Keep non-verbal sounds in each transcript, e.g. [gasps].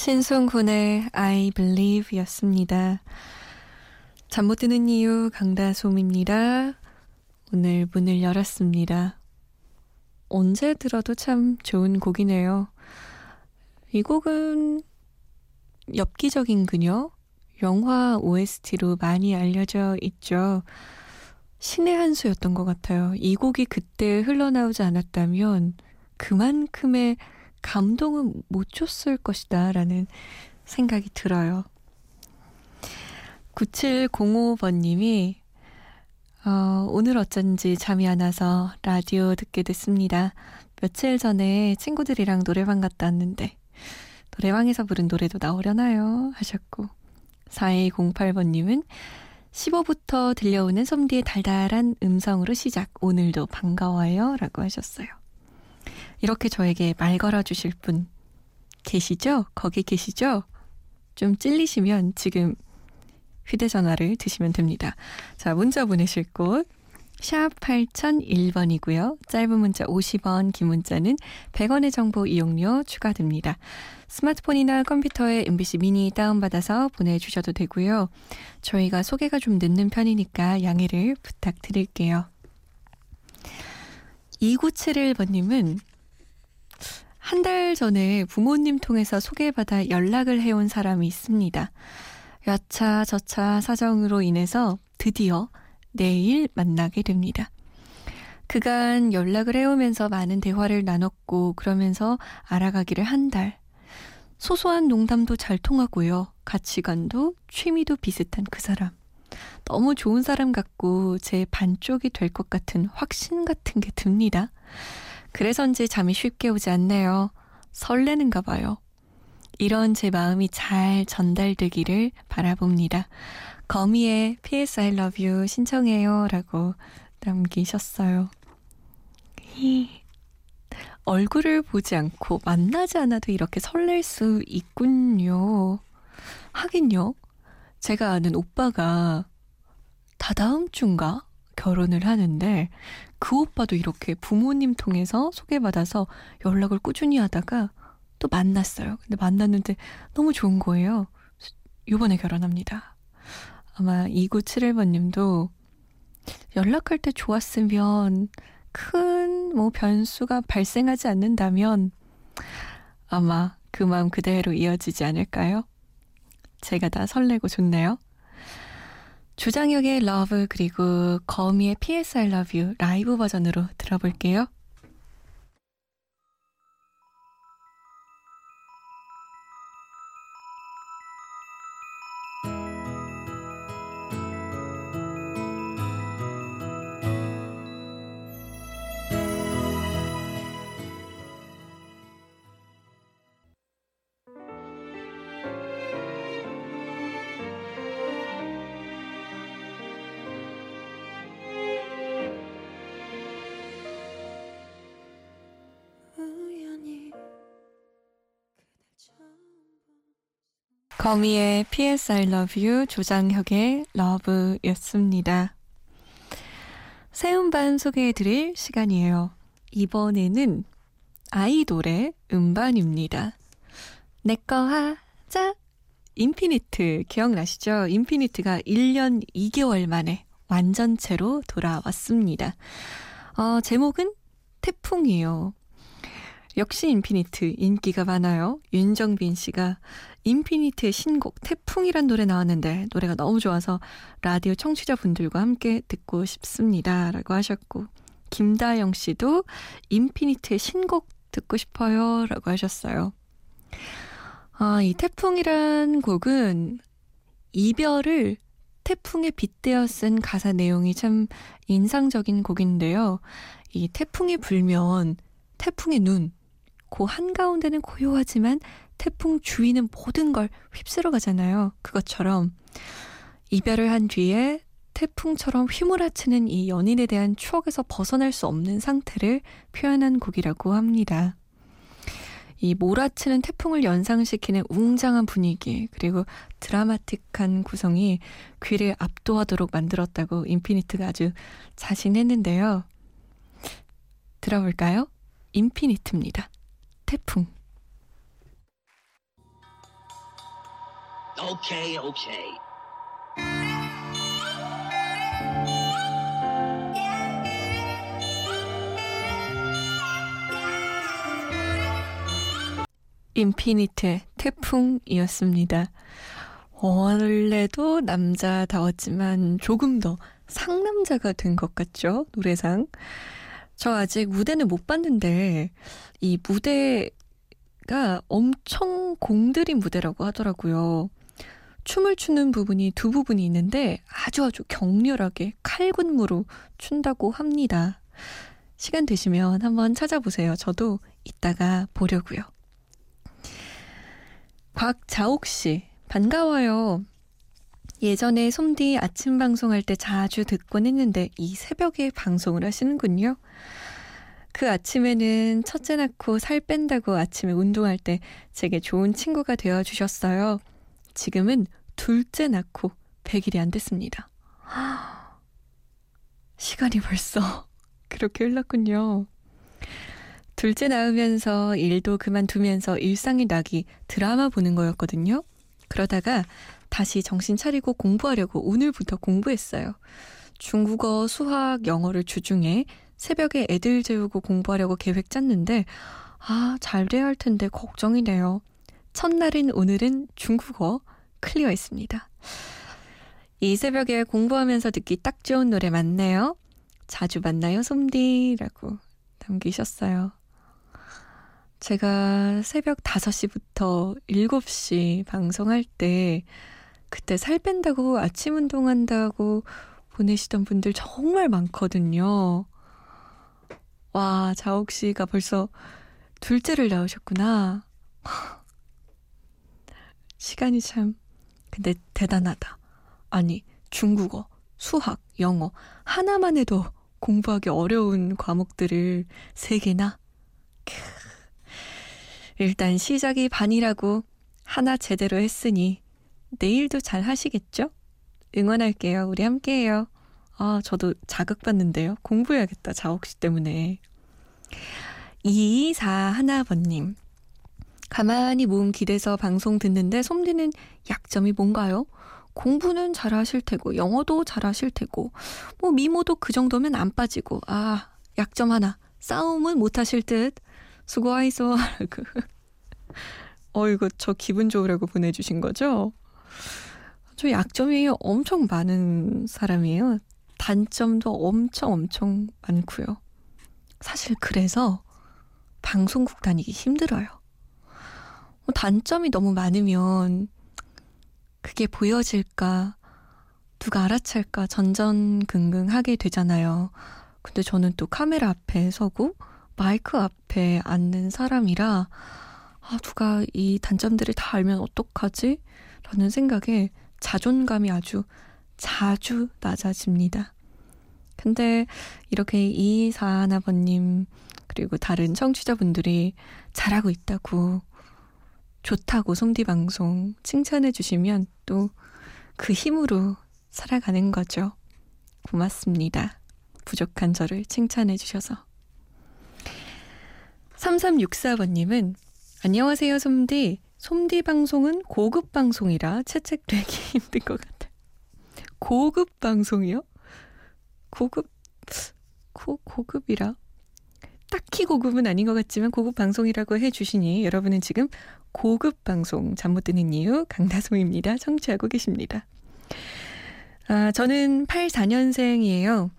신승훈의 I Believe 였습니다. 잠 못 드는 이유 강다솜입니다. 오늘 문을 열었습니다. 언제 들어도 참 좋은 곡이네요. 이 곡은 엽기적인 그녀? 영화 OST로 많이 알려져 있죠. 신의 한 수였던 것 같아요. 이 곡이 그때 흘러나오지 않았다면 그만큼의 감동은 못 줬을 것이다 라는 생각이 들어요. 9705번님이 어, 오늘 어쩐지 잠이 안 와서 라디오 듣게 됐습니다. 며칠 전에 친구들이랑 노래방 갔다 왔는데 노래방에서 부른 노래도 나오려나요? 하셨고 4208번님은 15부터 들려오는 솜디의 달달한 음성으로 시작 오늘도 반가워요 라고 하셨어요. 이렇게 저에게 말 걸어주실 분 계시죠? 거기 계시죠? 좀 찔리시면 지금 휴대전화를 드시면 됩니다. 자, 문자 보내실 곳. 샵 8001번이고요. 짧은 문자 50원, 긴 문자는 100원의 정보 이용료 추가됩니다. 스마트폰이나 컴퓨터에 MBC 미니 다운받아서 보내주셔도 되고요. 저희가 소개가 좀 늦는 편이니까 양해를 부탁드릴게요. 2971번님은 한 달 전에 부모님 통해서 소개받아 연락을 해온 사람이 있습니다. 여차 저차 사정으로 인해서 드디어 내일 만나게 됩니다. 그간 연락을 해오면서 많은 대화를 나눴고 그러면서 알아가기를 한 달. 소소한 농담도 잘 통하고요. 가치관도 취미도 비슷한 그 사람. 너무 좋은 사람 같고 제 반쪽이 될 것 같은 확신 같은 게 듭니다. 그래서인지 잠이 쉽게 오지 않네요. 설레는가 봐요. 이런 제 마음이 잘 전달되기를 바라봅니다. 거미의 PS I love you 신청해요 라고 남기셨어요. 얼굴을 보지 않고 만나지 않아도 이렇게 설렐 수 있군요. 하긴요. 제가 아는 오빠가 다다음 주인가 결혼을 하는데 그 오빠도 이렇게 부모님 통해서 소개받아서 연락을 꾸준히 하다가 또 만났어요. 근데 만났는데 너무 좋은 거예요. 요번에 결혼합니다. 아마 2971번 님도 연락할 때 좋았으면 큰 뭐 변수가 발생하지 않는다면 아마 그 마음 그대로 이어지지 않을까요? 제가 다 설레고 좋네요. 조장혁의 Love 그리고 거미의 PS I love you 라이브 버전으로 들어볼게요. 거미의 PS I Love You, 조장혁의 Love였습니다. 새 음반 소개해드릴 시간이에요. 이번에는 아이돌의 음반입니다. 내꺼 하자 인피니트 기억나시죠? 인피니트가 1년 2개월 만에 완전체로 돌아왔습니다. 어, 제목은 태풍이에요. 역시 인피니트 인기가 많아요. 윤정빈 씨가 인피니트의 신곡 태풍이란 노래 나왔는데 노래가 너무 좋아서 라디오 청취자분들과 함께 듣고 싶습니다. 라고 하셨고 김다영 씨도 인피니트의 신곡 듣고 싶어요. 라고 하셨어요. 아, 이 태풍이란 곡은 이별을 태풍에 빗대어 쓴 가사 내용이 참 인상적인 곡인데요. 이 태풍이 불면 태풍의 눈, 그 한가운데는 고요하지만 태풍 주위는 모든 걸 휩쓸어 가잖아요. 그것처럼 이별을 한 뒤에 태풍처럼 휘몰아치는 이 연인에 대한 추억에서 벗어날 수 없는 상태를 표현한 곡이라고 합니다. 이 몰아치는 태풍을 연상시키는 웅장한 분위기 그리고 드라마틱한 구성이 귀를 압도하도록 만들었다고 인피니트가 아주 자신했는데요. 들어볼까요? 인피니트입니다. 태풍. 오케이, 오케이. 인피니트의 태풍이었습니다. 원래도 남자다웠지만 조금 더 상남자가 된 것 같죠? 노래상. 저 아직 무대는 못 봤는데 이 무대가 엄청 공들인 무대라고 하더라고요. 춤을 추는 부분이 두 부분이 있는데 아주 아주 격렬하게 칼군무로 춘다고 합니다. 시간 되시면 한번 찾아보세요. 저도 이따가 보려고요. 곽자옥 씨, 반가워요. 예전에 솜디 아침 방송할 때 자주 듣곤 했는데 이 새벽에 방송을 하시는군요. 그 아침에는 첫째 낳고 살 뺀다고 아침에 운동할 때 제게 좋은 친구가 되어 주셨어요. 지금은 둘째 낳고 100일이 안 됐습니다. [gasps] 시간이 벌써 [laughs] 그렇게 흘렀군요. 둘째 낳으면서 일도 그만두면서 일상이 나기 드라마 보는 거였거든요. 그러다가 다시 정신 차리고 공부하려고 오늘부터 공부했어요. 중국어, 수학, 영어를 주중에 새벽에 애들 재우고 공부하려고 계획 짰는데 아, 잘 돼야 할 텐데 걱정이네요. 첫날인 오늘은 중국어 클리어했습니다. 이 새벽에 공부하면서 듣기 딱 좋은 노래 맞네요. 자주 만나요, 솜디라고 남기셨어요. 제가 새벽 5시부터 7시 방송할 때 그때 살 뺀다고 아침 운동한다고 보내시던 분들 정말 많거든요. 와, 자옥 씨가 벌써 둘째를 낳으셨구나. [laughs] 시간이 참, 근데 대단하다. 아니, 중국어, 수학, 영어, 하나만 해도 공부하기 어려운 과목들을 세 개나? 크. 일단 시작이 반이라고 하나 제대로 했으니 내일도 잘 하시겠죠? 응원할게요. 우리 함께해요. 아, 저도 자극받는데요. 공부해야겠다. 자옥씨 때문에. 2241번님. 가만히 모은 길에서 방송 듣는데 솜디는 약점이 뭔가요? 공부는 잘하실 테고, 영어도 잘하실 테고, 뭐 미모도 그 정도면 안 빠지고, 아, 약점 하나. 싸움은 못하실 듯. 수고하이소. 라고. 어, 이거 저 기분 좋으라고 보내주신 거죠? 저 약점이 엄청 많은 사람이에요. 단점도 엄청 엄청 많고요. 사실 그래서 방송국 다니기 힘들어요. 뭐 단점이 너무 많으면 그게 보여질까, 누가 알아챌까 전전긍긍하게 되잖아요. 근데 저는 또 카메라 앞에 서고 마이크 앞에 앉는 사람이라 아, 누가 이 단점들을 다 알면 어떡하지? 라는 생각에 자존감이 아주 자주 낮아집니다. 근데 이렇게 이사하나번님 그리고 다른 청취자분들이 잘하고 있다고 좋다고 솜디 방송 칭찬해 주시면 또 그 힘으로 살아가는 거죠. 고맙습니다. 부족한 저를 칭찬해 주셔서. 3364번님은 안녕하세요, 솜디. 솜디 방송은 고급 방송이라 채택되기 [laughs] 힘든 것 같아요. 고급 방송이요? 고급, 고, 고급이라? 딱히 고급은 아닌 것 같지만 고급 방송이라고 해주시니 여러분은 지금 고급 방송 잠 못 드는 이유 강다솜입니다. 청취하고 계십니다. 아, 저는 84년생이에요.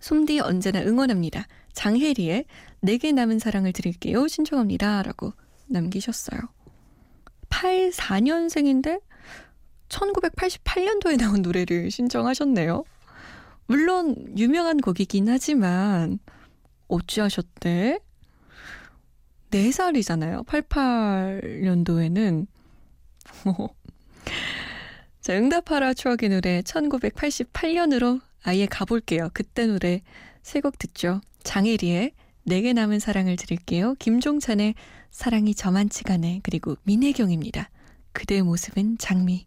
솜디 언제나 응원합니다. 장혜리의 내게 남은 사랑을 드릴게요. 신청합니다. 라고 남기셨어요. 84년생인데 1988년도에 나온 노래를 신청하셨네요. 물론 유명한 곡이긴 하지만 어찌하셨대? 4살이잖아요. 88년도에는. [laughs] 자, 응답하라 추억의 노래 1988년으로 아예 가볼게요. 그때 노래 세 곡 듣죠. 장혜리의 내게 남은 사랑을 드릴게요. 김종찬의 사랑이 저만치가 네 그리고 민혜경입니다. 그대의 모습은 장미.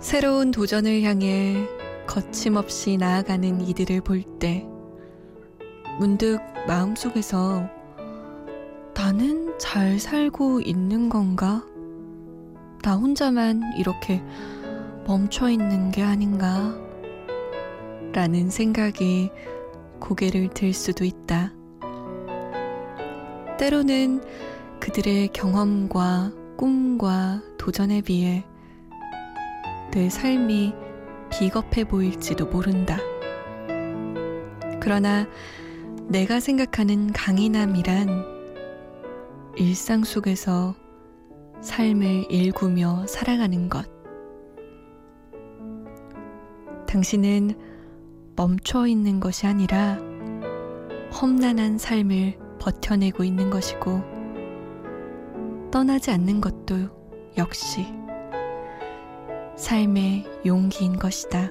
새로운 도전을 향해 거침없이 나아가는 이들을 볼 때 문득 마음속에서 나는 잘 살고 있는 건가? 나 혼자만 이렇게 멈춰 있는 게 아닌가? 라는 생각이 고개를 들 수도 있다. 때로는 그들의 경험과 꿈과 도전에 비해 내 삶이 비겁해 보일지도 모른다. 그러나 내가 생각하는 강인함이란 일상 속에서 삶을 일구며 살아가는 것. 당신은 멈춰 있는 것이 아니라 험난한 삶을 버텨내고 있는 것이고, 떠나지 않는 것도 역시 삶의 용기인 것이다.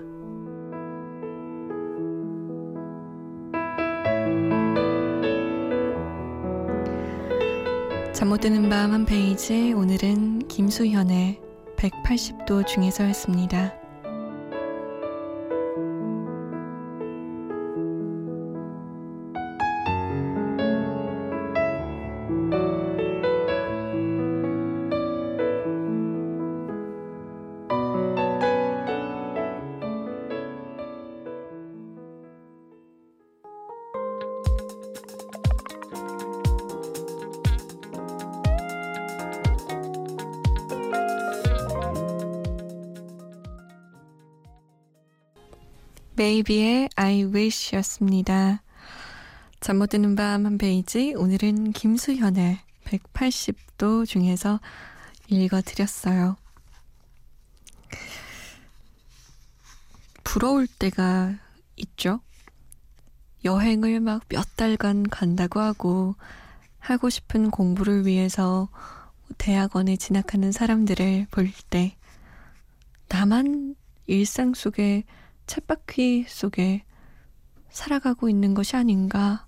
잠 못 드는 밤 한 페이지 오늘은 김수현의 180도 중에서였습니다. 베이비의 I wish 였습니다. 잠 못 드는 밤 한 페이지. 오늘은 김수현의 180도 중에서 읽어드렸어요. 부러울 때가 있죠. 여행을 막 몇 달간 간다고 하고 하고 싶은 공부를 위해서 대학원에 진학하는 사람들을 볼 때 나만 일상 속에 쳇바퀴 속에 살아가고 있는 것이 아닌가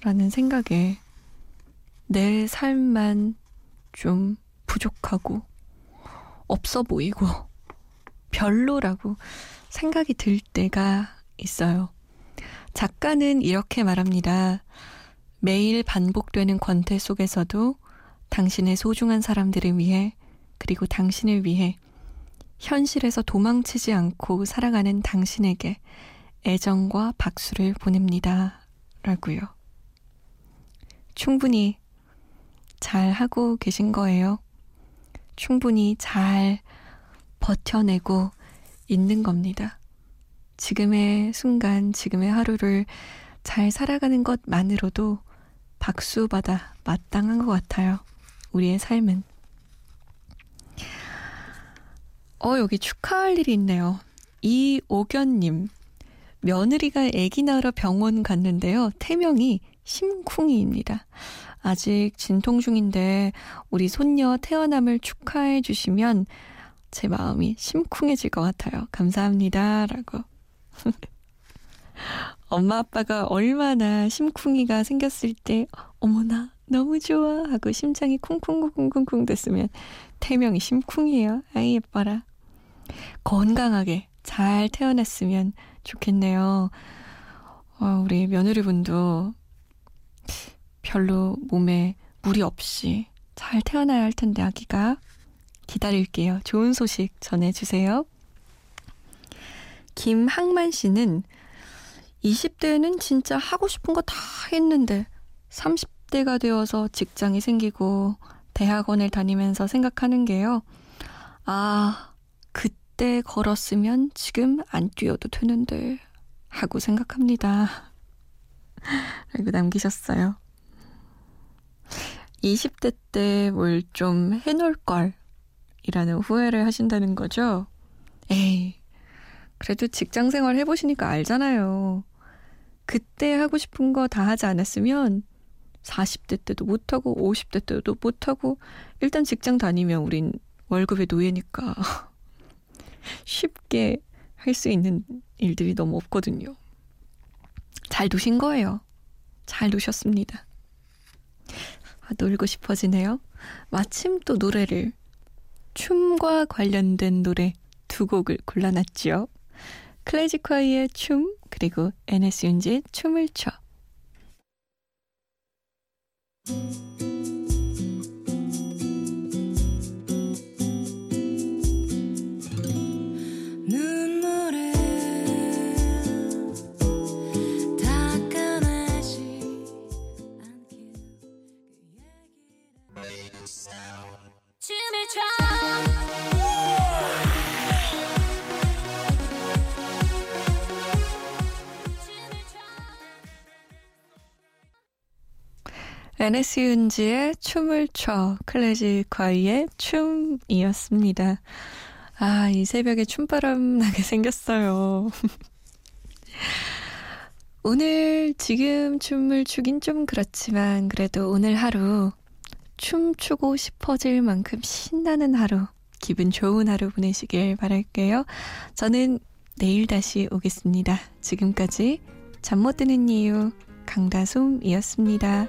라는 생각에 내 삶만 좀 부족하고 없어 보이고 별로라고 생각이 들 때가 있어요. 작가는 이렇게 말합니다. 매일 반복되는 권태 속에서도 당신의 소중한 사람들을 위해 그리고 당신을 위해 현실에서 도망치지 않고 살아가는 당신에게 애정과 박수를 보냅니다. 라고요. 충분히 잘 하고 계신 거예요. 충분히 잘 버텨내고 있는 겁니다. 지금의 순간, 지금의 하루를 잘 살아가는 것만으로도 박수받아 마땅한 것 같아요. 우리의 삶은. 어, 여기 축하할 일이 있네요. 이오견님. 며느리가 아기 낳으러 병원 갔는데요. 태명이 심쿵이입니다. 아직 진통 중인데 우리 손녀 태어남을 축하해 주시면 제 마음이 심쿵해질 것 같아요. 감사합니다. 라고. [laughs] 엄마 아빠가 얼마나 심쿵이가 생겼을 때 어머나 너무 좋아 하고 심장이 쿵쿵쿵쿵쿵 됐으면 태명이 심쿵이에요. 아이 예뻐라. 건강하게 잘 태어났으면 좋겠네요. 어, 우리 며느리분도 별로 몸에 무리 없이 잘 태어나야 할 텐데 아기가 기다릴게요. 좋은 소식 전해주세요. 김학만 씨는 20대에는 진짜 하고 싶은 거 다 했는데 30대가 되어서 직장이 생기고 대학원을 다니면서 생각하는 게요. 아, 그때 걸었으면 지금 안 뛰어도 되는데 하고 생각합니다. [laughs] 라고 남기셨어요. 20대 때 뭘 좀 해놓을 걸 이라는 후회를 하신다는 거죠? 에이, 그래도 직장 생활 해보시니까 알잖아요. 그때 하고 싶은 거 다 하지 않았으면 40대 때도 못하고 50대 때도 못하고 일단 직장 다니면 우린 월급의 노예니까 [laughs] 쉽게 할 수 있는 일들이 너무 없거든요. 잘 노신 거예요. 잘 노셨습니다. 아, 놀고 싶어지네요. 마침 또 노래를 춤과 관련된 노래 두 곡을 골라놨죠. 클래식화이의 춤 그리고 NS윤지의 춤을 춰. 에네스 윤지의 춤을 춰 클래식 과이의 춤이었습니다. 아, 이 새벽에 춤바람 나게 [laughs] 생겼어요. 오늘 지금 춤을 추긴 좀 그렇지만 그래도 오늘 하루 춤추고 싶어질 만큼 신나는 하루, 기분 좋은 하루 보내시길 바랄게요. 저는 내일 다시 오겠습니다. 지금까지 잠 못 드는 이유 강다솜이었습니다.